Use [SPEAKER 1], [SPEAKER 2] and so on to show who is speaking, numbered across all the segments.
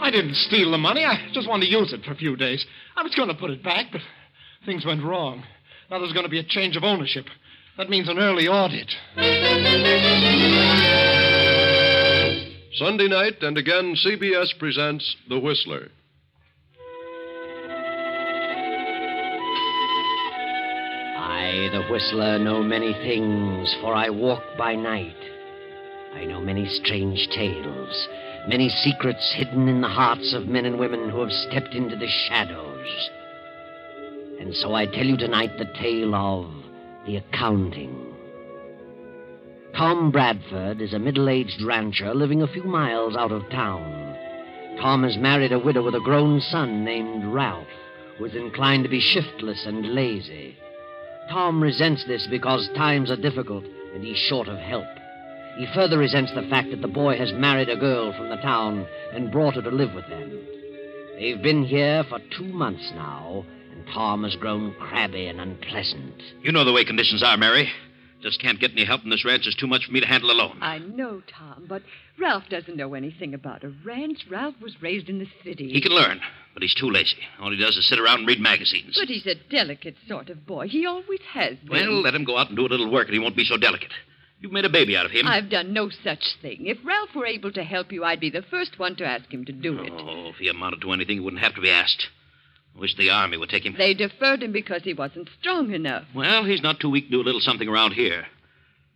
[SPEAKER 1] I didn't steal the money. I just wanted to use it for a few days. I was going to put it back, but things went wrong. Now there's going to be a change of ownership. That means an early audit.
[SPEAKER 2] Sunday night, and again, CBS presents The Whistler.
[SPEAKER 3] I, the Whistler, know many things, for I walk by night. I know many strange tales, many secrets hidden in the hearts of men and women who have stepped into the shadows. And so I tell you tonight the tale of the accounting. Tom Bradford is a middle aged rancher living a few miles out of town. Tom has married a widow with a grown son named Ralph, who is inclined to be shiftless and lazy. Tom resents this because times are difficult and he's short of help. He further resents the fact that the boy has married a girl from the town and brought her to live with them. They've been here for two months now, and Tom has grown crabby and unpleasant.
[SPEAKER 4] You know the way conditions are, Mary. Just can't get any help, and this ranch is too much for me to handle alone.
[SPEAKER 5] I know, Tom, but Ralph doesn't know anything about a ranch. Ralph was raised in the city.
[SPEAKER 4] He can learn, but he's too lazy. All he does is sit around and read magazines.
[SPEAKER 5] But he's a delicate sort of boy. He always has been.
[SPEAKER 4] Well, let him go out and do a little work, and he won't be so delicate. You've made a baby out of him.
[SPEAKER 5] I've done no such thing. If Ralph were able to help you, I'd be the first one to ask him to do it.
[SPEAKER 4] Oh, if he amounted to anything, he wouldn't have to be asked. I wish the Army would take him.
[SPEAKER 5] They deferred him because he wasn't strong enough.
[SPEAKER 4] Well, he's not too weak to do a little something around here.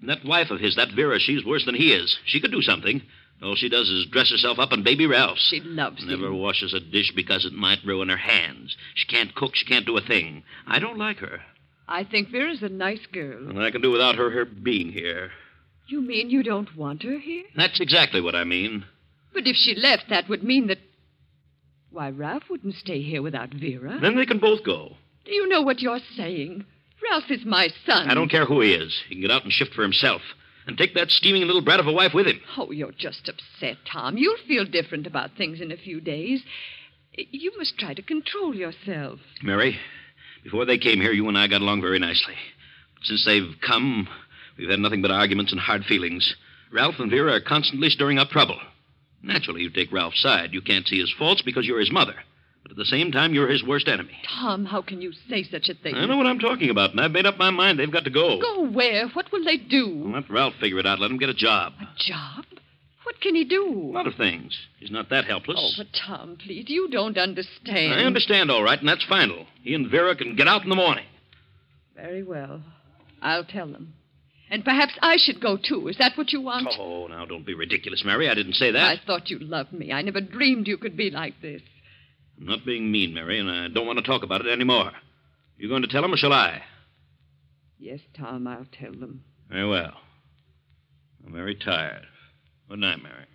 [SPEAKER 4] And that wife of his, that Vera, she's worse than he is. She could do something. All she does is dress herself up in baby Ralph's.
[SPEAKER 5] She loves
[SPEAKER 4] Never
[SPEAKER 5] him.
[SPEAKER 4] Never washes a dish because it might ruin her hands. She can't cook, she can't do a thing. I don't like her.
[SPEAKER 5] I think Vera's a nice girl.
[SPEAKER 4] And I can do without her, her being here.
[SPEAKER 5] You mean you don't want her here?
[SPEAKER 4] That's exactly what I mean.
[SPEAKER 5] But if she left, that would mean that. Why, Ralph wouldn't stay here without Vera.
[SPEAKER 4] Then they can both go.
[SPEAKER 5] Do you know what you're saying? Ralph is my son.
[SPEAKER 4] I don't care who he is. He can get out and shift for himself. And take that steaming little brat of a wife with him.
[SPEAKER 5] Oh, you're just upset, Tom. You'll feel different about things in a few days. You must try to control yourself.
[SPEAKER 4] Mary, before they came here, you and I got along very nicely. But since they've come, we've had nothing but arguments and hard feelings. Ralph and Vera are constantly stirring up trouble. Naturally, you take Ralph's side. You can't see his faults because you're his mother. But at the same time, you're his worst enemy.
[SPEAKER 5] Tom, how can you say such a thing?
[SPEAKER 4] I know what I'm talking about, and I've made up my mind they've got to go.
[SPEAKER 5] Go where? What will they do?
[SPEAKER 4] Let Ralph figure it out. Let him get a job.
[SPEAKER 5] A job? What can he do?
[SPEAKER 4] A lot of things. He's not that helpless.
[SPEAKER 5] Oh, but Tom, please, you don't understand.
[SPEAKER 4] I understand, all right, and that's final. He and Vera can get out in the morning.
[SPEAKER 5] Very well. I'll tell them. And perhaps I should go, too. Is that what you want?
[SPEAKER 4] Oh, now don't be ridiculous, Mary. I didn't say that.
[SPEAKER 5] I thought you loved me. I never dreamed you could be like this.
[SPEAKER 4] I'm not being mean, Mary, and I don't want to talk about it any anymore. You going to tell them, or shall I?
[SPEAKER 5] Yes, Tom, I'll tell them.
[SPEAKER 4] Very well. I'm very tired. Good night, Mary.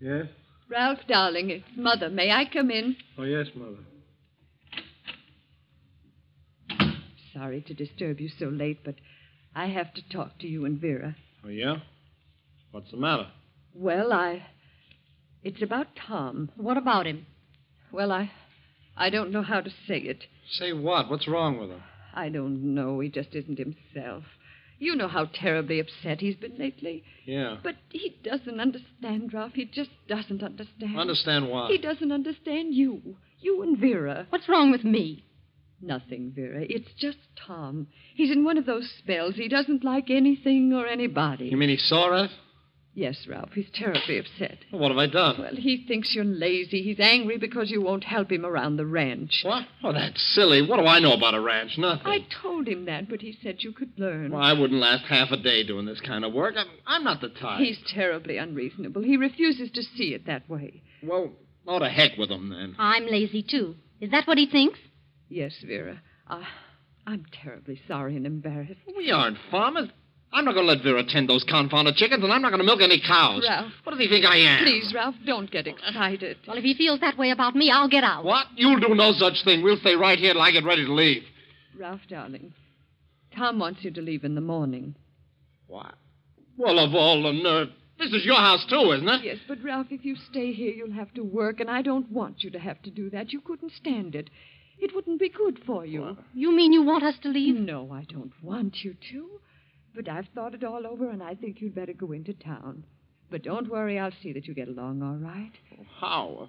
[SPEAKER 6] Yes?
[SPEAKER 5] Ralph, darling, it's Mother. May I come in?
[SPEAKER 6] Oh, yes, Mother.
[SPEAKER 5] Sorry to disturb you so late, but I have to talk to you and Vera.
[SPEAKER 6] Oh, yeah? What's the matter?
[SPEAKER 5] Well, I. It's about Tom.
[SPEAKER 7] What about him?
[SPEAKER 5] Well, I. I don't know how to say it.
[SPEAKER 6] Say what? What's wrong with him?
[SPEAKER 5] I don't know. He just isn't himself. You know how terribly upset he's been lately.
[SPEAKER 6] Yeah.
[SPEAKER 5] But he doesn't understand, Ralph. He just doesn't understand.
[SPEAKER 6] Understand what?
[SPEAKER 5] He doesn't understand you. You and Vera.
[SPEAKER 7] What's wrong with me?
[SPEAKER 5] Nothing, Vera. It's just Tom. He's in one of those spells. He doesn't like anything or anybody.
[SPEAKER 1] You mean he saw us?
[SPEAKER 5] Yes, Ralph. He's terribly upset.
[SPEAKER 1] Well, what have I done?
[SPEAKER 5] Well, he thinks you're lazy. He's angry because you won't help him around the ranch.
[SPEAKER 1] What? Oh, that's silly. What do I know about a ranch? Nothing.
[SPEAKER 5] I told him that, but he said you could learn.
[SPEAKER 1] Well, I wouldn't last half a day doing this kind of work. I'm, I'm not the type.
[SPEAKER 5] He's terribly unreasonable. He refuses to see it that way.
[SPEAKER 1] Well, oh, to heck with him then.
[SPEAKER 7] I'm lazy, too. Is that what he thinks?
[SPEAKER 5] Yes, Vera. Uh, I'm terribly sorry and embarrassed.
[SPEAKER 1] We aren't farmers. I'm not going to let Vera tend those confounded chickens, and I'm not going to milk any cows.
[SPEAKER 5] Ralph.
[SPEAKER 1] What does he think I am?
[SPEAKER 5] Please, Ralph, don't get excited.
[SPEAKER 7] Well, if he feels that way about me, I'll get out.
[SPEAKER 1] What? You'll do no such thing. We'll stay right here till I get ready to leave.
[SPEAKER 5] Ralph, darling, Tom wants you to leave in the morning.
[SPEAKER 1] What? Well, of all the nerve. This is your house, too, isn't it?
[SPEAKER 5] Yes, but Ralph, if you stay here, you'll have to work, and I don't want you to have to do that. You couldn't stand it. It wouldn't be good for you.
[SPEAKER 7] You mean you want us to leave?
[SPEAKER 5] No, I don't want you to. But I've thought it all over, and I think you'd better go into town. But don't worry, I'll see that you get along all right.
[SPEAKER 1] Oh, how?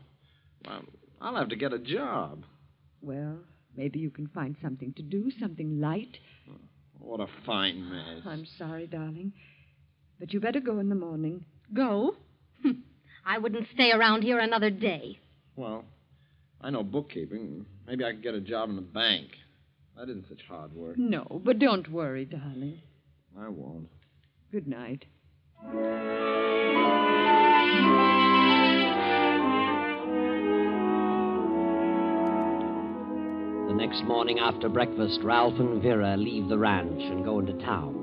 [SPEAKER 1] Well, I'll have to get a job.
[SPEAKER 5] Well, maybe you can find something to do, something light.
[SPEAKER 1] What a fine mess.
[SPEAKER 5] I'm sorry, darling. But you better go in the morning.
[SPEAKER 7] Go? Hmm. I wouldn't stay around here another day.
[SPEAKER 1] Well, I know bookkeeping. Maybe I could get a job in the bank. That isn't such hard work.
[SPEAKER 5] No, but don't worry, darling.
[SPEAKER 1] I won't.
[SPEAKER 5] Good night.
[SPEAKER 3] The next morning after breakfast, Ralph and Vera leave the ranch and go into town.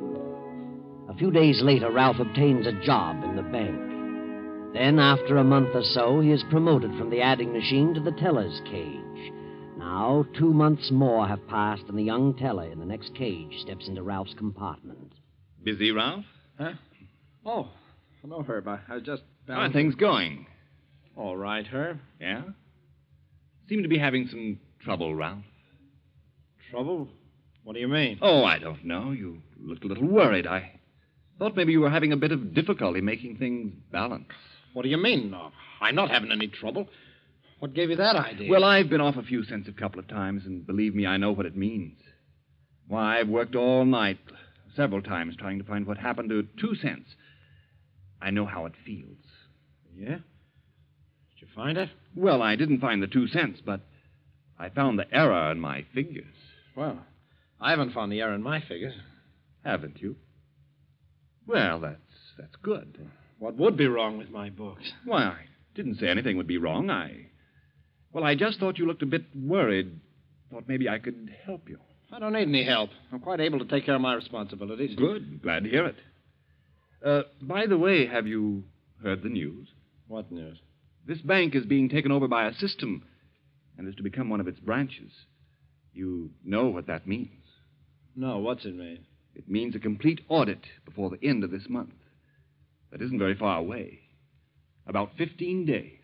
[SPEAKER 3] A few days later, Ralph obtains a job in the bank. Then, after a month or so, he is promoted from the adding machine to the teller's cage. Now, two months more have passed, and the young teller in the next cage steps into Ralph's compartment.
[SPEAKER 8] Busy, Ralph?
[SPEAKER 1] Huh? Oh, hello, Herb. I, I was just.
[SPEAKER 8] How are things going?
[SPEAKER 1] All right, Herb.
[SPEAKER 8] Yeah? Seem to be having some trouble, Ralph.
[SPEAKER 1] Trouble? What do you mean?
[SPEAKER 8] Oh, I don't know. You looked a little worried. I thought maybe you were having a bit of difficulty making things balance.
[SPEAKER 1] What do you mean? No, I'm not having any trouble. What gave you that idea?
[SPEAKER 8] Well, I've been off a few cents a couple of times, and believe me, I know what it means. Why, I've worked all night, several times, trying to find what happened to two cents. I know how it feels.
[SPEAKER 1] Yeah? Did you find it?
[SPEAKER 8] Well, I didn't find the two cents, but I found the error in my figures.
[SPEAKER 1] Well, I haven't found the error in my figures.
[SPEAKER 8] Haven't you? Well, that's that's good.
[SPEAKER 1] What would be wrong with my books?
[SPEAKER 8] Why, I didn't say anything would be wrong. I. Well, I just thought you looked a bit worried. Thought maybe I could help you.
[SPEAKER 1] I don't need any help. I'm quite able to take care of my responsibilities.
[SPEAKER 8] Good. Glad to hear it. Uh, by the way, have you heard the news?
[SPEAKER 1] What news?
[SPEAKER 8] This bank is being taken over by a system and is to become one of its branches. You know what that means.
[SPEAKER 1] No, what's it mean?
[SPEAKER 8] It means a complete audit before the end of this month. That isn't very far away. About 15 days.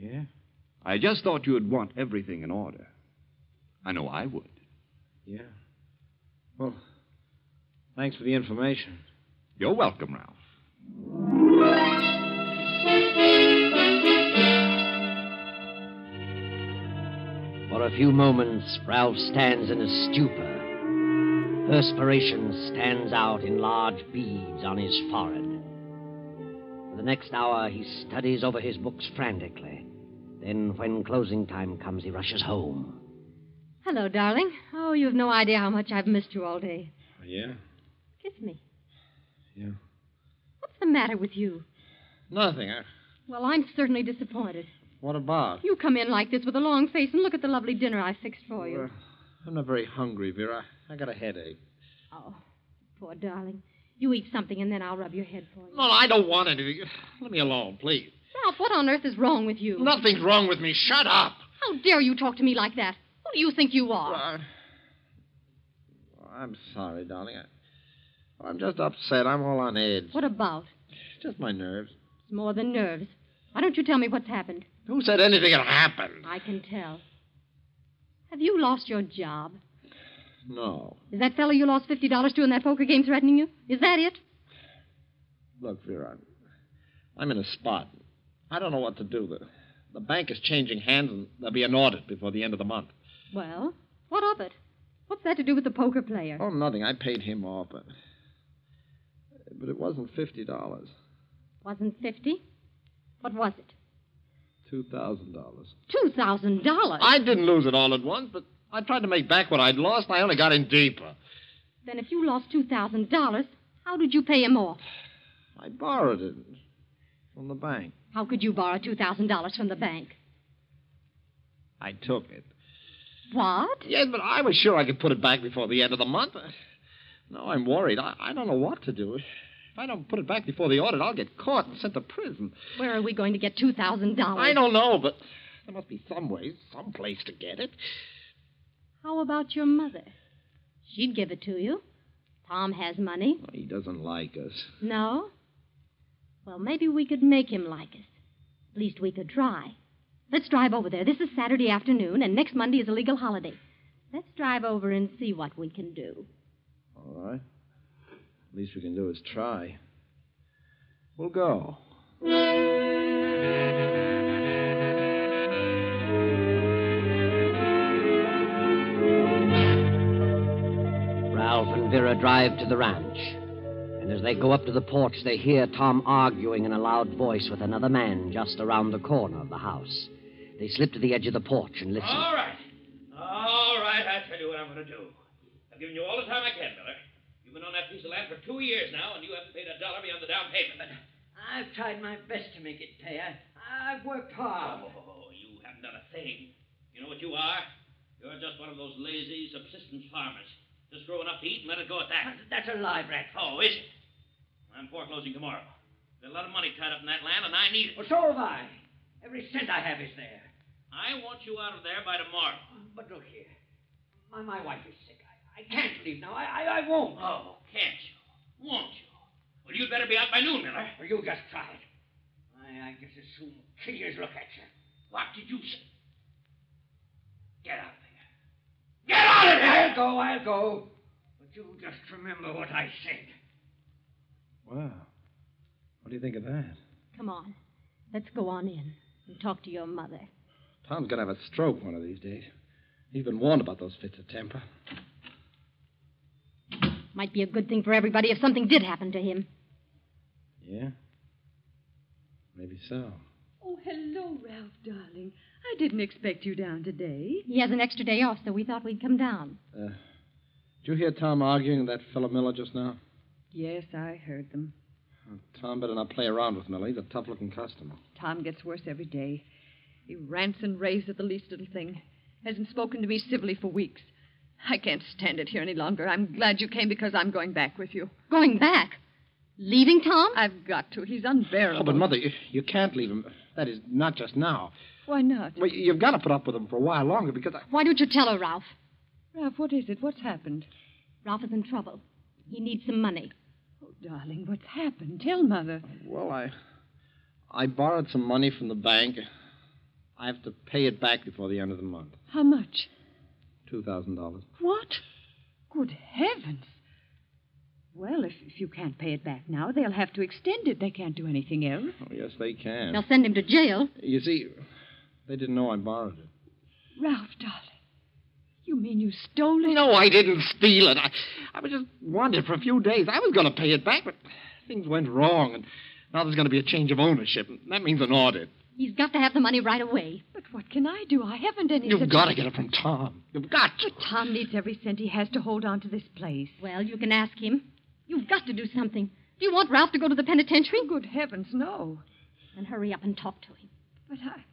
[SPEAKER 1] Yeah?
[SPEAKER 8] I just thought you'd want everything in order. I know I would.
[SPEAKER 1] Yeah. Well, thanks for the information.
[SPEAKER 8] You're welcome, Ralph.
[SPEAKER 3] For a few moments, Ralph stands in a stupor. Perspiration stands out in large beads on his forehead. For the next hour, he studies over his books frantically. Then, when closing time comes, he rushes home.
[SPEAKER 7] Hello, darling. Oh, you've no idea how much I've missed you all day.
[SPEAKER 1] Yeah?
[SPEAKER 7] Kiss me.
[SPEAKER 1] Yeah.
[SPEAKER 7] What's the matter with you?
[SPEAKER 1] Nothing. I...
[SPEAKER 7] Well, I'm certainly disappointed.
[SPEAKER 1] What about?
[SPEAKER 7] You come in like this with a long face and look at the lovely dinner I fixed for you.
[SPEAKER 1] Well, I'm not very hungry, Vera. I got a headache.
[SPEAKER 7] Oh, poor darling. You eat something and then I'll rub your head for you.
[SPEAKER 1] No, I don't want anything. Let me alone, please.
[SPEAKER 7] Ralph, what on earth is wrong with you?
[SPEAKER 1] Nothing's wrong with me. Shut up.
[SPEAKER 7] How dare you talk to me like that? Who do you think you are?
[SPEAKER 1] Uh, I'm sorry, darling. I, I'm just upset. I'm all on edge.
[SPEAKER 7] What about?
[SPEAKER 1] Just my nerves.
[SPEAKER 7] It's more than nerves. Why don't you tell me what's happened?
[SPEAKER 1] Who said anything had happened?
[SPEAKER 7] I can tell. Have you lost your job?
[SPEAKER 1] No.
[SPEAKER 7] Is that fellow you lost $50 to in that poker game threatening you? Is that it?
[SPEAKER 1] Look, Vera, I'm, I'm in a spot. I don't know what to do. The, The bank is changing hands, and there'll be an audit before the end of the month.
[SPEAKER 7] Well, what of it? What's that to do with the poker player?
[SPEAKER 1] Oh, nothing. I paid him off, but. But it wasn't $50.
[SPEAKER 7] Wasn't fifty? What was it?
[SPEAKER 1] $2,000.
[SPEAKER 7] Two thousand dollars.
[SPEAKER 1] I didn't lose it all at once, but I tried to make back what I'd lost. and I only got in deeper.
[SPEAKER 7] Then if you lost two thousand dollars, how did you pay him off?
[SPEAKER 1] I borrowed it from the bank.
[SPEAKER 7] How could you borrow two thousand dollars from the bank?
[SPEAKER 1] I took it.
[SPEAKER 7] What?
[SPEAKER 1] Yes, but I was sure I could put it back before the end of the month. No, I'm worried. I, I don't know what to do. If I don't put it back before the audit, I'll get caught and sent to prison.
[SPEAKER 7] Where are we going to get two thousand dollars?
[SPEAKER 1] I don't know, but there must be some way, some place to get it.
[SPEAKER 7] How about your mother? She'd give it to you. Tom has money.
[SPEAKER 1] He doesn't like us.
[SPEAKER 7] No? Well, maybe we could make him like us. At least we could try. Let's drive over there. This is Saturday afternoon, and next Monday is a legal holiday. Let's drive over and see what we can do.
[SPEAKER 1] All right. At least we can do is try. We'll go.
[SPEAKER 3] Ralph and Vera drive to the ranch. And as they go up to the porch, they hear Tom arguing in a loud voice with another man just around the corner of the house. They slipped to the edge of the porch and listen.
[SPEAKER 4] All right. All right, I'll tell you what I'm going to do. I've given you all the time I can, Miller. You've been on that piece of land for two years now, and you haven't paid a dollar beyond the down payment.
[SPEAKER 9] I've tried my best to make it pay. I, I've worked hard.
[SPEAKER 4] Oh, oh, oh you haven't done a thing. You know what you are? You're just one of those lazy subsistence farmers. Just grow enough to eat and let it go at that.
[SPEAKER 9] That's a lie, Bradford.
[SPEAKER 4] Oh, is it? I'm foreclosing tomorrow. There's a lot of money tied up in that land, and I need it.
[SPEAKER 9] Well, so have I. Every cent I have is there.
[SPEAKER 4] I want you out of there by tomorrow.
[SPEAKER 9] Uh, but look here. My, my wife is sick. I, I can't leave now. I, I, I won't.
[SPEAKER 4] Oh, can't you? Won't you? Well, you'd better be out by noon, Miller.
[SPEAKER 9] Well, you just try it. I, I just as soon kill as look at you.
[SPEAKER 4] What did you say? Get out of there.
[SPEAKER 9] Get out of there! I'll go, I'll go. But you just remember what I said.
[SPEAKER 1] Wow. What do you think of that?
[SPEAKER 7] Come on. Let's go on in and talk to your mother.
[SPEAKER 1] Tom's going to have a stroke one of these days. He's been warned about those fits of temper.
[SPEAKER 7] Might be a good thing for everybody if something did happen to him.
[SPEAKER 1] Yeah? Maybe so.
[SPEAKER 5] Oh, hello, Ralph, darling. I didn't expect you down today.
[SPEAKER 7] He has an extra day off, so we thought we'd come down.
[SPEAKER 1] Uh, did you hear Tom arguing with that fellow Miller just now?
[SPEAKER 5] Yes, I heard them.
[SPEAKER 1] Tom better not play around with Miller. He's a tough looking customer.
[SPEAKER 5] Tom gets worse every day. He rants and raves at the least little thing. Hasn't spoken to me civilly for weeks. I can't stand it here any longer. I'm glad you came because I'm going back with you.
[SPEAKER 7] Going back? Leaving Tom?
[SPEAKER 5] I've got to. He's unbearable.
[SPEAKER 1] Oh, but, Mother, you, you can't leave him. That is, not just now.
[SPEAKER 5] Why not?
[SPEAKER 1] Well, you've got to put up with him for a while longer because I.
[SPEAKER 7] Why don't you tell her, Ralph?
[SPEAKER 5] Ralph, what is it? What's happened?
[SPEAKER 7] Ralph is in trouble. He needs some money.
[SPEAKER 5] Oh, darling, what's happened? Tell Mother.
[SPEAKER 1] Well, I. I borrowed some money from the bank. I have to pay it back before the end of the month.
[SPEAKER 5] How much?
[SPEAKER 1] $2,000.
[SPEAKER 5] What? Good heavens. Well, if, if you can't pay it back now, they'll have to extend it. They can't do anything else.
[SPEAKER 1] Oh, yes, they can.
[SPEAKER 7] They'll send him to jail.
[SPEAKER 1] You see, they didn't know I borrowed it.
[SPEAKER 5] Ralph, darling. You mean you stole it?
[SPEAKER 1] No, I didn't steal it. I, I was just wanted for a few days. I was going to pay it back, but things went wrong, and now there's going to be a change of ownership. And that means an audit.
[SPEAKER 7] He's got to have the money right away.
[SPEAKER 5] But what can I do? I haven't any.
[SPEAKER 1] You've got to get it from Tom. You've got to.
[SPEAKER 5] But Tom needs every cent he has to hold on to this place.
[SPEAKER 7] Well, you can ask him. You've got to do something. Do you want Ralph to go to the penitentiary?
[SPEAKER 5] Oh, good heavens, no.
[SPEAKER 7] Then hurry up and talk to him.
[SPEAKER 5] But I.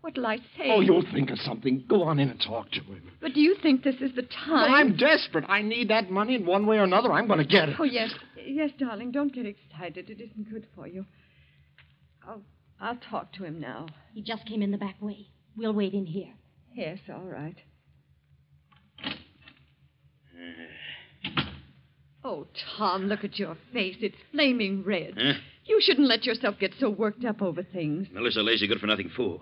[SPEAKER 5] What'll I say?
[SPEAKER 1] Oh, you'll think of something. Go on in and talk to him.
[SPEAKER 5] But do you think this is the time?
[SPEAKER 1] Well, I'm desperate. I need that money in one way or another. I'm going to get it.
[SPEAKER 5] Oh, yes. Yes, darling. Don't get excited. It isn't good for you. I'll, I'll talk to him now.
[SPEAKER 7] He just came in the back way. We'll wait in here.
[SPEAKER 5] Yes, all right. Oh, Tom, look at your face. It's flaming red.
[SPEAKER 4] Huh?
[SPEAKER 5] You shouldn't let yourself get so worked up over things.
[SPEAKER 4] Miller's a lazy, good for nothing fool.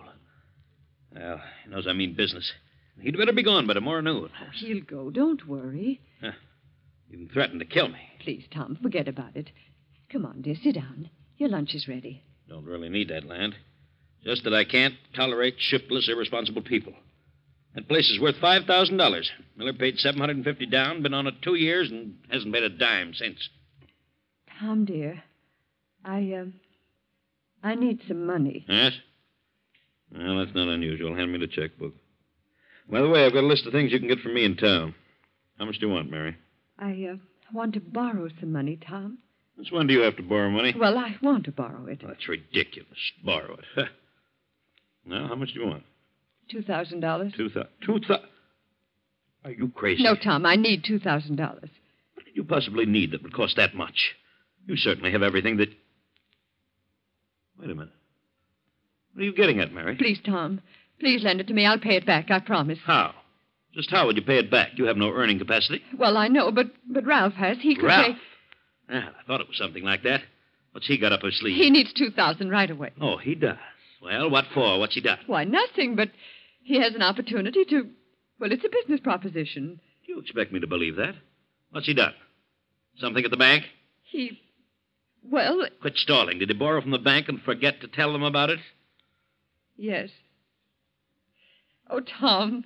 [SPEAKER 4] Well, he knows I mean business. He'd better be gone by tomorrow noon.
[SPEAKER 5] Oh, he'll go. Don't worry.
[SPEAKER 4] He even threatened to kill me.
[SPEAKER 5] Please, Tom, forget about it. Come on, dear. Sit down. Your lunch is ready.
[SPEAKER 4] Don't really need that land. Just that I can't tolerate shiftless, irresponsible people. That place is worth $5,000. Miller paid 750 down, been on it two years, and hasn't paid a dime since.
[SPEAKER 5] Tom, dear, I, um, I need some money.
[SPEAKER 4] Yes? Well, that's not unusual. Hand me the checkbook. By the way, I've got a list of things you can get from me in town. How much do you want, Mary?
[SPEAKER 5] I, uh, want to borrow some money, Tom.
[SPEAKER 4] Since when do you have to borrow money?
[SPEAKER 5] Well, I want to borrow it.
[SPEAKER 4] That's ridiculous. Borrow it. now, how much do you want?
[SPEAKER 5] Two thousand dollars.
[SPEAKER 4] Two thousand. Two thousand. Are you crazy?
[SPEAKER 5] No, Tom, I need two thousand dollars.
[SPEAKER 4] What could you possibly need that would cost that much? You certainly have everything that. Wait a minute. What are you getting at, Mary?
[SPEAKER 5] Please, Tom. Please lend it to me. I'll pay it back. I promise.
[SPEAKER 4] How? Just how would you pay it back? You have no earning capacity.
[SPEAKER 5] Well, I know, but but Ralph has. He could
[SPEAKER 4] Ralph.
[SPEAKER 5] pay.
[SPEAKER 4] Ah, I thought it was something like that. What's he got up his sleeve?
[SPEAKER 5] He needs two thousand right away.
[SPEAKER 4] Oh, he does. Well, what for? What's he done?
[SPEAKER 5] Why, nothing, but he has an opportunity to. Well, it's a business proposition.
[SPEAKER 4] Do you expect me to believe that? What's he done? Something at the bank?
[SPEAKER 5] He. Well,
[SPEAKER 4] Quit stalling. Did he borrow from the bank and forget to tell them about it?
[SPEAKER 5] yes. Oh, Tom,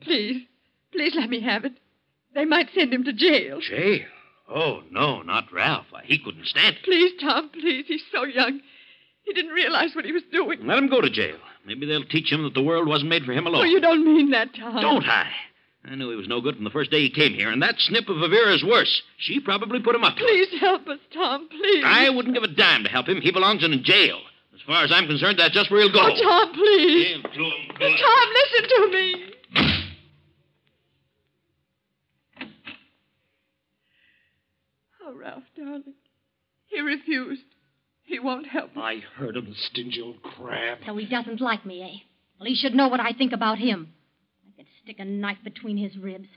[SPEAKER 5] please, please let me have it. They might send him to jail.
[SPEAKER 4] Jail? Oh, no, not Ralph. He couldn't stand it.
[SPEAKER 5] Please, Tom, please. He's so young. He didn't realize what he was doing.
[SPEAKER 4] Let him go to jail. Maybe they'll teach him that the world wasn't made for him alone.
[SPEAKER 5] Oh, you don't mean that, Tom.
[SPEAKER 4] Don't I? I knew he was no good from the first day he came here, and that snip of a Vera's worse. She probably put him up to it.
[SPEAKER 5] Please help us, Tom, please.
[SPEAKER 4] I wouldn't give a dime to help him. He belongs in jail. As far as I'm concerned, that's just where he'll go.
[SPEAKER 5] Oh, Tom, please.
[SPEAKER 4] Give to him, good.
[SPEAKER 5] Tom, listen to me. Oh, Ralph, darling. He refused. He won't help me.
[SPEAKER 1] I heard him, the stingy old crab.
[SPEAKER 7] So he doesn't like me, eh? Well, he should know what I think about him. I could stick a knife between his ribs.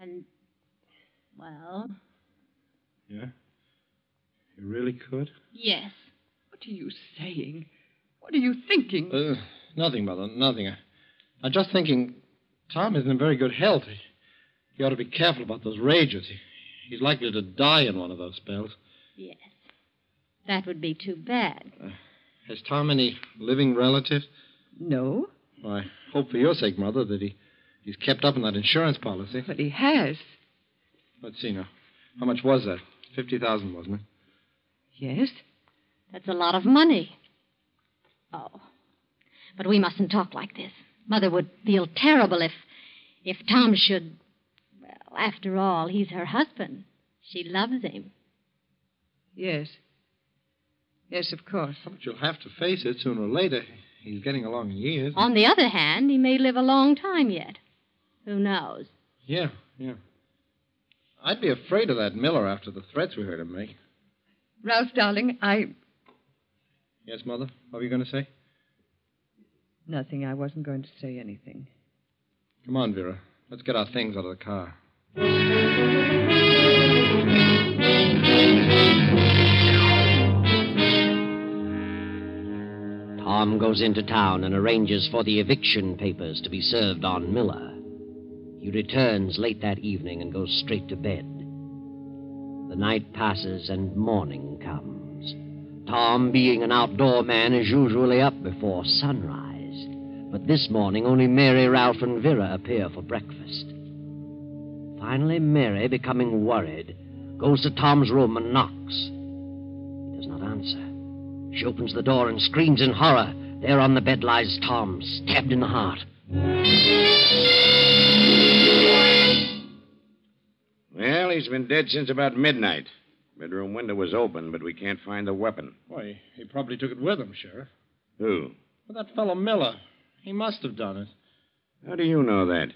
[SPEAKER 7] And, well,
[SPEAKER 1] Yeah? You really could?
[SPEAKER 7] yes.
[SPEAKER 5] What are you saying? What are you thinking?
[SPEAKER 1] Uh, nothing, Mother, nothing. I, I'm just thinking Tom isn't in very good health. He, he ought to be careful about those rages. He, he's likely to die in one of those spells.
[SPEAKER 7] Yes. That would be too bad.
[SPEAKER 1] Uh, has Tom any living relatives?
[SPEAKER 5] No,
[SPEAKER 1] Well, I hope for your sake, Mother, that he, he's kept up on that insurance policy.
[SPEAKER 5] but he has.
[SPEAKER 1] Let's see now. How much was that? Fifty thousand, wasn't it?
[SPEAKER 5] Yes?
[SPEAKER 7] That's a lot of money. Oh. But we mustn't talk like this. Mother would feel terrible if if Tom should well, after all, he's her husband. She loves him.
[SPEAKER 5] Yes. Yes, of course.
[SPEAKER 1] But you'll have to face it sooner or later. He's getting along in years.
[SPEAKER 7] On the other hand, he may live a long time yet. Who knows?
[SPEAKER 1] Yeah, yeah. I'd be afraid of that Miller after the threats we heard him make.
[SPEAKER 5] Ralph, darling, I.
[SPEAKER 1] Yes, Mother? What were you going to say?
[SPEAKER 5] Nothing. I wasn't going to say anything.
[SPEAKER 1] Come on, Vera. Let's get our things out of the car.
[SPEAKER 3] Tom goes into town and arranges for the eviction papers to be served on Miller. He returns late that evening and goes straight to bed. The night passes and morning comes. Tom, being an outdoor man, is usually up before sunrise. But this morning, only Mary, Ralph, and Vera appear for breakfast. Finally, Mary, becoming worried, goes to Tom's room and knocks. He does not answer. She opens the door and screams in horror. There on the bed lies Tom, stabbed in the heart.
[SPEAKER 10] Well, he's been dead since about midnight. Bedroom window was open, but we can't find the weapon.
[SPEAKER 1] Why, he probably took it with him, Sheriff.
[SPEAKER 10] Who?
[SPEAKER 1] Well, that fellow Miller. He must have done it.
[SPEAKER 10] How do you know that?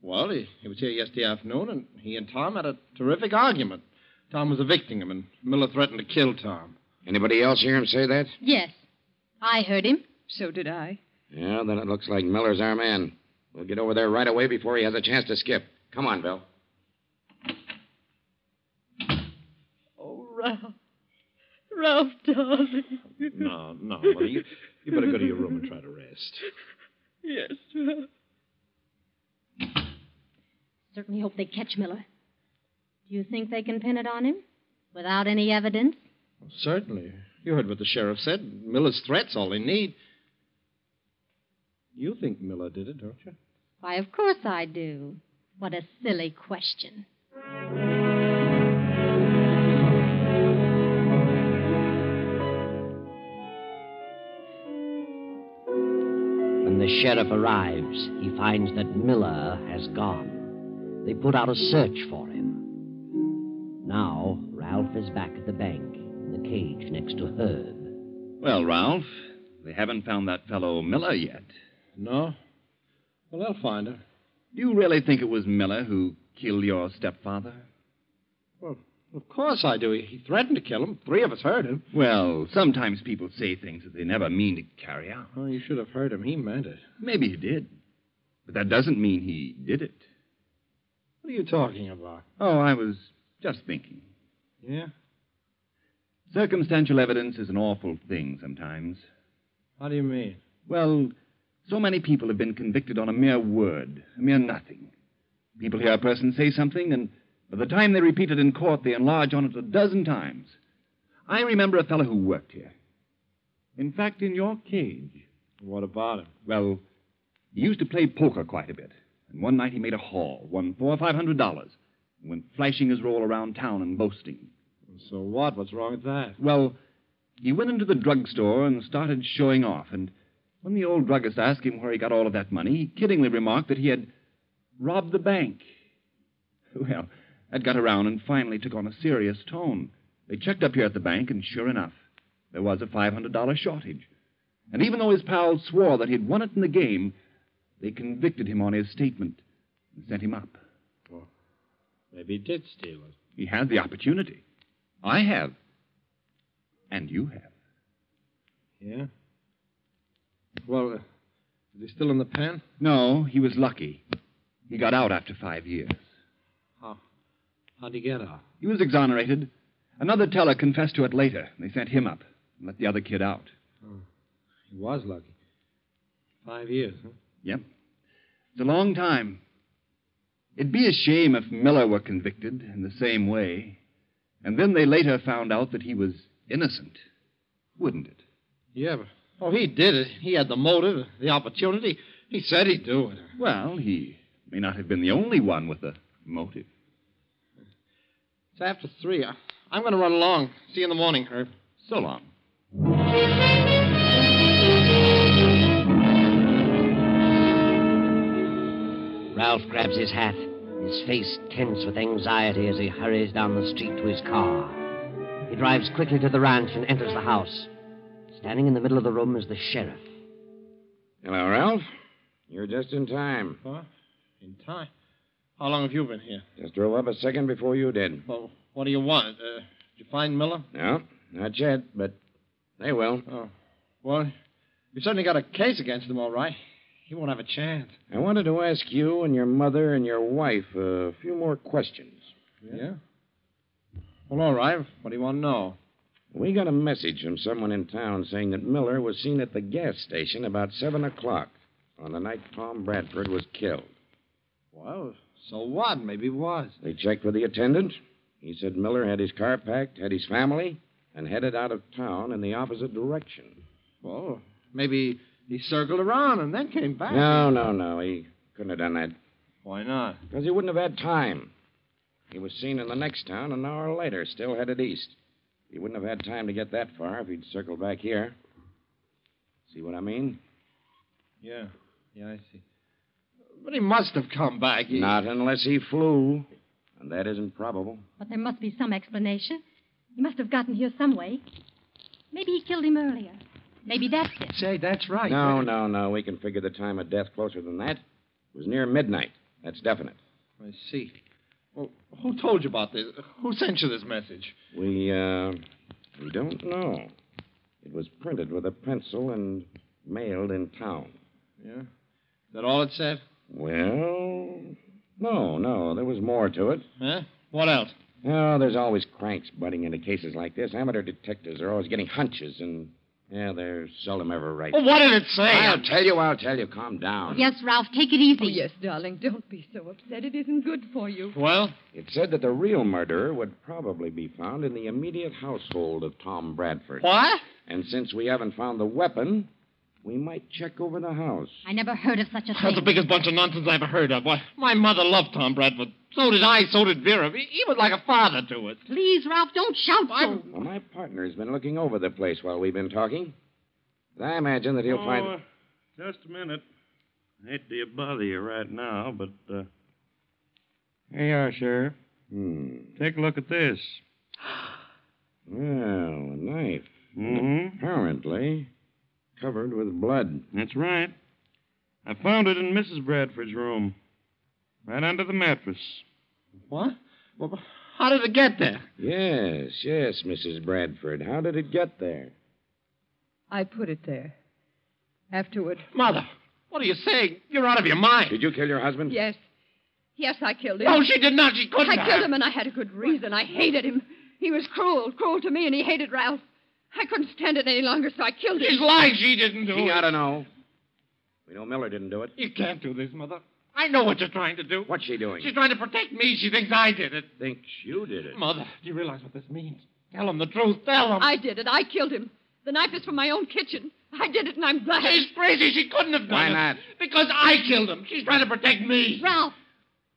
[SPEAKER 1] Well, he, he was here yesterday afternoon, and he and Tom had a terrific argument. Tom was evicting him, and Miller threatened to kill Tom.
[SPEAKER 10] Anybody else hear him say that?
[SPEAKER 7] Yes. I heard him.
[SPEAKER 5] So did I.
[SPEAKER 10] Yeah, then it looks like Miller's our man. We'll get over there right away before he has a chance to skip. Come on, Bill.
[SPEAKER 5] Oh, Ralph. Ralph, darling.
[SPEAKER 1] No, no, Mother. You, you better go to your room and try to rest.
[SPEAKER 5] Yes, Ralph.
[SPEAKER 7] Certainly hope they catch Miller. Do you think they can pin it on him? Without any evidence?
[SPEAKER 1] Certainly. You heard what the sheriff said. Miller's threat's all they need. You think Miller did it, don't you?
[SPEAKER 7] Why, of course I do. What a silly question.
[SPEAKER 3] When the sheriff arrives, he finds that Miller has gone. They put out a search for him. Now, Ralph is back at the bank in the cage next to Herb.
[SPEAKER 8] Well, Ralph, they haven't found that fellow Miller yet.
[SPEAKER 1] No? Well, they'll find her.
[SPEAKER 8] Do you really think it was Miller who killed your stepfather?
[SPEAKER 1] Well, of course I do. He, he threatened to kill him. Three of us heard him.
[SPEAKER 8] Well, sometimes people say things that they never mean to carry out.
[SPEAKER 1] Oh, you should have heard him. He meant it.
[SPEAKER 8] Maybe he did. But that doesn't mean he did it.
[SPEAKER 1] What are you talking about?
[SPEAKER 8] Oh, I was just thinking.
[SPEAKER 1] Yeah?
[SPEAKER 8] Circumstantial evidence is an awful thing sometimes.
[SPEAKER 1] How do you mean?
[SPEAKER 8] Well, so many people have been convicted on a mere word, a mere nothing. People hear a person say something, and by the time they repeat it in court, they enlarge on it a dozen times. I remember a fellow who worked here. In fact, in your cage.
[SPEAKER 1] What about him?
[SPEAKER 8] Well, he used to play poker quite a bit. And one night he made a haul, won four or five hundred dollars, and went flashing his roll around town and boasting.
[SPEAKER 1] So what? What's wrong with that?
[SPEAKER 8] Well, he went into the drugstore and started showing off, and when the old druggist asked him where he got all of that money, he kiddingly remarked that he had robbed the bank. Well, that got around and finally took on a serious tone. They checked up here at the bank, and sure enough, there was a $500 shortage. And even though his pals swore that he'd won it in the game, they convicted him on his statement and sent him up.
[SPEAKER 1] Well, maybe he did steal it.
[SPEAKER 8] He had the opportunity. I have. And you have.
[SPEAKER 1] Yeah? Well, uh, is he still in the pen?
[SPEAKER 8] No, he was lucky. He got out after five years.
[SPEAKER 1] How? How'd he get out?
[SPEAKER 8] He was exonerated. Another teller confessed to it later. They sent him up and let the other kid out.
[SPEAKER 1] Oh, he was lucky. Five years, huh?
[SPEAKER 8] Yep. It's a long time. It'd be a shame if Miller were convicted in the same way, and then they later found out that he was innocent. Wouldn't it?
[SPEAKER 1] Yeah, but oh, he did it. He had the motive, the opportunity. He said he'd do it.
[SPEAKER 8] Well, he may not have been the only one with the motive.
[SPEAKER 1] It's after three. I, I'm going to run along. See you in the morning, Herb.
[SPEAKER 8] So long.
[SPEAKER 3] Ralph grabs his hat, his face tense with anxiety as he hurries down the street to his car. He drives quickly to the ranch and enters the house. Standing in the middle of the room is the sheriff.
[SPEAKER 10] Hello, Ralph. You're just in time.
[SPEAKER 1] What? In time? How long have you been here?
[SPEAKER 10] Just drove up a second before you did.
[SPEAKER 1] Well, what do you want? Uh, did you find Miller?
[SPEAKER 10] No, not yet, but they will.
[SPEAKER 1] Oh. Well, you certainly got a case against them, all right. He won't have a chance.
[SPEAKER 10] I wanted to ask you and your mother and your wife a few more questions.
[SPEAKER 1] Yeah? Well, all right. What do you want to know?
[SPEAKER 10] We got a message from someone in town saying that Miller was seen at the gas station about 7 o'clock on the night Tom Bradford was killed.
[SPEAKER 1] Well, so what? Maybe it was.
[SPEAKER 10] They checked with the attendant. He said Miller had his car packed, had his family, and headed out of town in the opposite direction.
[SPEAKER 1] Well, maybe he circled around and then came back.
[SPEAKER 10] No, no, no. He couldn't have done that.
[SPEAKER 1] Why not?
[SPEAKER 10] Because he wouldn't have had time. He was seen in the next town an hour later, still headed east. He wouldn't have had time to get that far if he'd circled back here. See what I mean?
[SPEAKER 1] Yeah. Yeah, I see. But he must have come back. He...
[SPEAKER 10] Not unless he flew. And that isn't probable.
[SPEAKER 7] But there must be some explanation. He must have gotten here some way. Maybe he killed him earlier. Maybe that's it.
[SPEAKER 1] Say, that's right.
[SPEAKER 10] No, no, no. We can figure the time of death closer than that. It was near midnight. That's definite.
[SPEAKER 1] I see. Well, who told you about this? Who sent you this message?
[SPEAKER 10] We, uh, we don't know. It was printed with a pencil and mailed in town.
[SPEAKER 1] Yeah? Is that all it said?
[SPEAKER 10] Well, no, no. There was more to it.
[SPEAKER 1] Huh? What else?
[SPEAKER 10] Oh, there's always cranks butting into cases like this. Amateur detectives are always getting hunches, and Yeah, they're seldom ever right.
[SPEAKER 1] Well, what did it say?
[SPEAKER 10] I'll tell you, I'll tell you. Calm down.
[SPEAKER 7] Yes, Ralph, take it easy.
[SPEAKER 5] Oh, yes, darling. Don't be so upset. It isn't good for you.
[SPEAKER 1] Well?
[SPEAKER 10] It said that the real murderer would probably be found in the immediate household of Tom Bradford.
[SPEAKER 1] What?
[SPEAKER 10] And since we haven't found the weapon, we might check over the house.
[SPEAKER 7] I never heard of such a thing.
[SPEAKER 1] That's the biggest bunch of nonsense I ever heard of. Why, my mother loved Tom Bradford. So did I, so did Vera. He, he was like a father to us.
[SPEAKER 7] Please, Ralph, don't shout so.
[SPEAKER 10] Well, my partner's been looking over the place while we've been talking. I imagine that he'll
[SPEAKER 11] oh,
[SPEAKER 10] find.
[SPEAKER 11] uh, just a minute. I hate to bother you right now, but uh, here you are, Sheriff.
[SPEAKER 10] Hmm.
[SPEAKER 11] Take a look at this.
[SPEAKER 10] Well, a knife.
[SPEAKER 11] Mm-hmm.
[SPEAKER 10] Apparently covered with blood.
[SPEAKER 11] That's right. I found it in Mrs. Bradford's room, right under the mattress.
[SPEAKER 1] What? Well, how did it get there?
[SPEAKER 10] Yes, yes, Mrs. Bradford. How did it get there?
[SPEAKER 5] I put it there. Afterward.
[SPEAKER 1] Mother, what are you saying? You're out of your mind.
[SPEAKER 10] Did you kill your husband?
[SPEAKER 5] Yes. Yes, I killed him.
[SPEAKER 1] No, she did not. She couldn't
[SPEAKER 5] I killed him, and I had a good reason. I hated him. He was cruel, cruel to me, and he hated Ralph. I couldn't stand it any longer, so I killed him.
[SPEAKER 1] She's lying. She didn't do
[SPEAKER 10] She
[SPEAKER 1] it.
[SPEAKER 10] She ought to know. We know Miller didn't do it.
[SPEAKER 1] You can't do this, Mother. I know what you're trying to do.
[SPEAKER 10] What's she doing?
[SPEAKER 1] She's trying to protect me. She thinks I did it.
[SPEAKER 10] Thinks you did it.
[SPEAKER 1] Mother, do you realize what this means? Tell him the truth. Tell him.
[SPEAKER 5] I did it. I killed him. The knife is from my own kitchen. I did it, and I'm glad.
[SPEAKER 1] She's crazy. She couldn't have done
[SPEAKER 10] Why
[SPEAKER 1] it.
[SPEAKER 10] not?
[SPEAKER 1] Because I killed him. She's trying to protect me.
[SPEAKER 7] Ralph,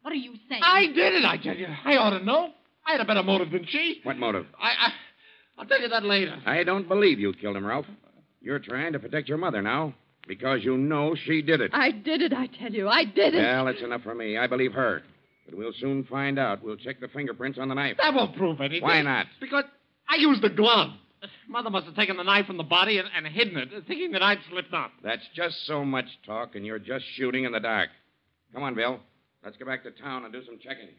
[SPEAKER 7] what are you saying?
[SPEAKER 1] I did it, I tell you. I ought to know. I had a better motive than she.
[SPEAKER 10] What motive?
[SPEAKER 1] I, I, I'll tell you that later.
[SPEAKER 10] I don't believe you killed him, Ralph. You're trying to protect your mother now because you know she did it.
[SPEAKER 5] I did it, I tell you. I did it.
[SPEAKER 10] Well, that's enough for me. I believe her. But we'll soon find out. We'll check the fingerprints on the knife.
[SPEAKER 1] That won't prove anything.
[SPEAKER 10] Why not?
[SPEAKER 1] Because I used the glove. Mother must have taken the knife from the body and, and hidden it, thinking that I'd slipped up.
[SPEAKER 10] That's just so much talk, and you're just shooting in the dark. Come on, Bill. Let's go back to town and do some checking.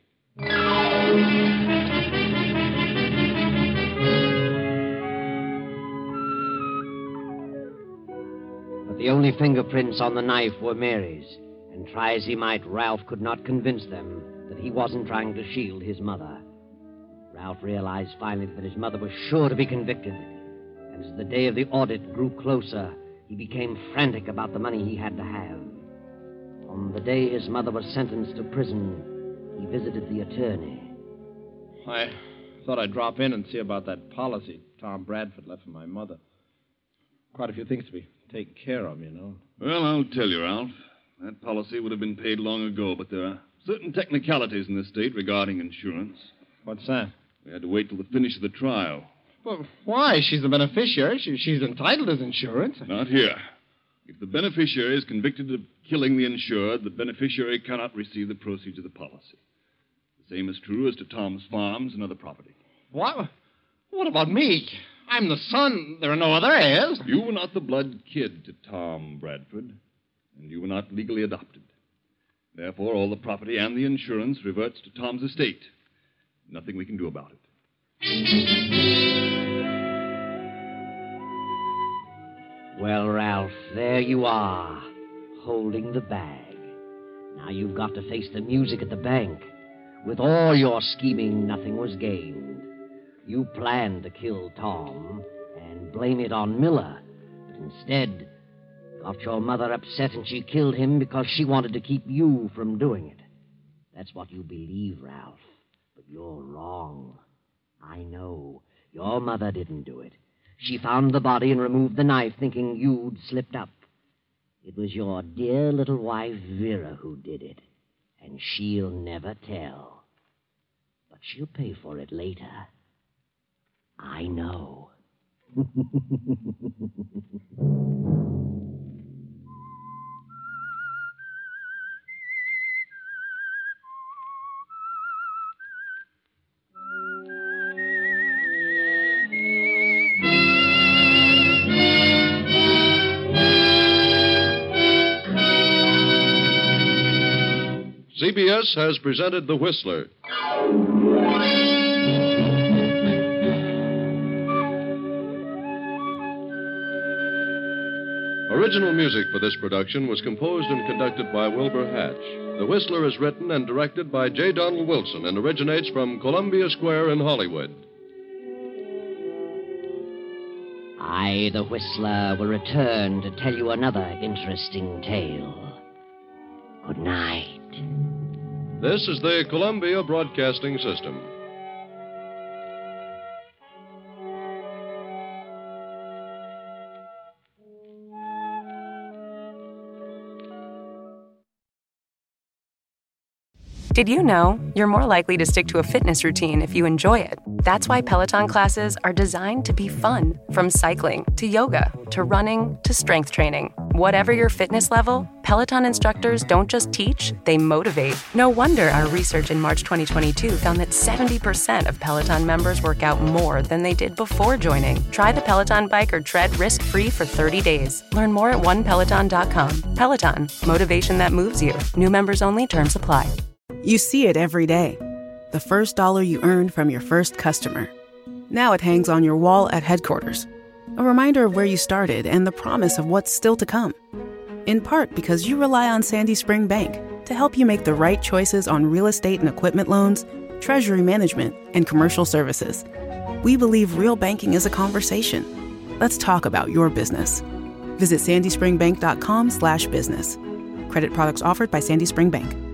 [SPEAKER 3] The only fingerprints on the knife were Mary's, and try as he might, Ralph could not convince them that he wasn't trying to shield his mother. Ralph realized finally that his mother was sure to be convicted, and as the day of the audit grew closer, he became frantic about the money he had to have. On the day his mother was sentenced to prison, he visited the attorney.
[SPEAKER 6] I thought I'd drop in and see about that policy Tom Bradford left for my mother. Quite a few things to be taken care of, you know.
[SPEAKER 2] Well, I'll tell you, Ralph. That policy would have been paid long ago, but there are certain technicalities in this state regarding insurance.
[SPEAKER 6] What's that?
[SPEAKER 2] We had to wait till the finish of the trial.
[SPEAKER 1] Well, why? She's the beneficiary. She, she's entitled to insurance.
[SPEAKER 2] Not here. If the beneficiary is convicted of killing the insured, the beneficiary cannot receive the proceeds of the policy. The same is true as to Tom's farms and other property.
[SPEAKER 1] What? What about me? I'm the son. There are no other heirs.
[SPEAKER 2] You were not the blood kid to Tom Bradford, and you were not legally adopted. Therefore, all the property and the insurance reverts to Tom's estate. Nothing we can do about it.
[SPEAKER 3] Well, Ralph, there you are, holding the bag. Now you've got to face the music at the bank. With all your scheming, nothing was gained. You planned to kill Tom and blame it on Miller, but instead got your mother upset and she killed him because she wanted to keep you from doing it. That's what you believe, Ralph. But you're wrong. I know. Your mother didn't do it. She found the body and removed the knife, thinking you'd slipped up. It was your dear little wife, Vera, who did it. And she'll never tell. But she'll pay for it later. I know.
[SPEAKER 2] CBS has presented The Whistler. Original music for this production was composed and conducted by Wilbur Hatch. The Whistler is written and directed by J. Donald Wilson and originates from Columbia Square in Hollywood.
[SPEAKER 3] I I, the Whistler, will return to tell you another interesting tale. Good night.
[SPEAKER 12] This is the Columbia Broadcasting System.
[SPEAKER 13] Did you know you're more likely to stick to a fitness routine if you enjoy it? That's why Peloton classes are designed to be fun, from cycling to yoga to running to strength training. Whatever your fitness level, Peloton instructors don't just teach, they motivate. No wonder our research in March 2022 found that 70% of Peloton members work out more than they did before joining. Try the Peloton bike or tread risk free for 30 days. Learn more at onepeloton.com. Peloton, motivation that moves you. New members only, terms apply.
[SPEAKER 14] You see it every day. The first dollar you earned from your first customer. Now it hangs on your wall at headquarters. A reminder of where you started and the promise of what's still to come. In part because you rely on Sandy Spring Bank to help you make the right choices on real estate and equipment loans, treasury management, and commercial services. We believe real banking is a conversation. Let's talk about your business. Visit sandyspringbank.com/business. Credit products offered by Sandy Spring Bank.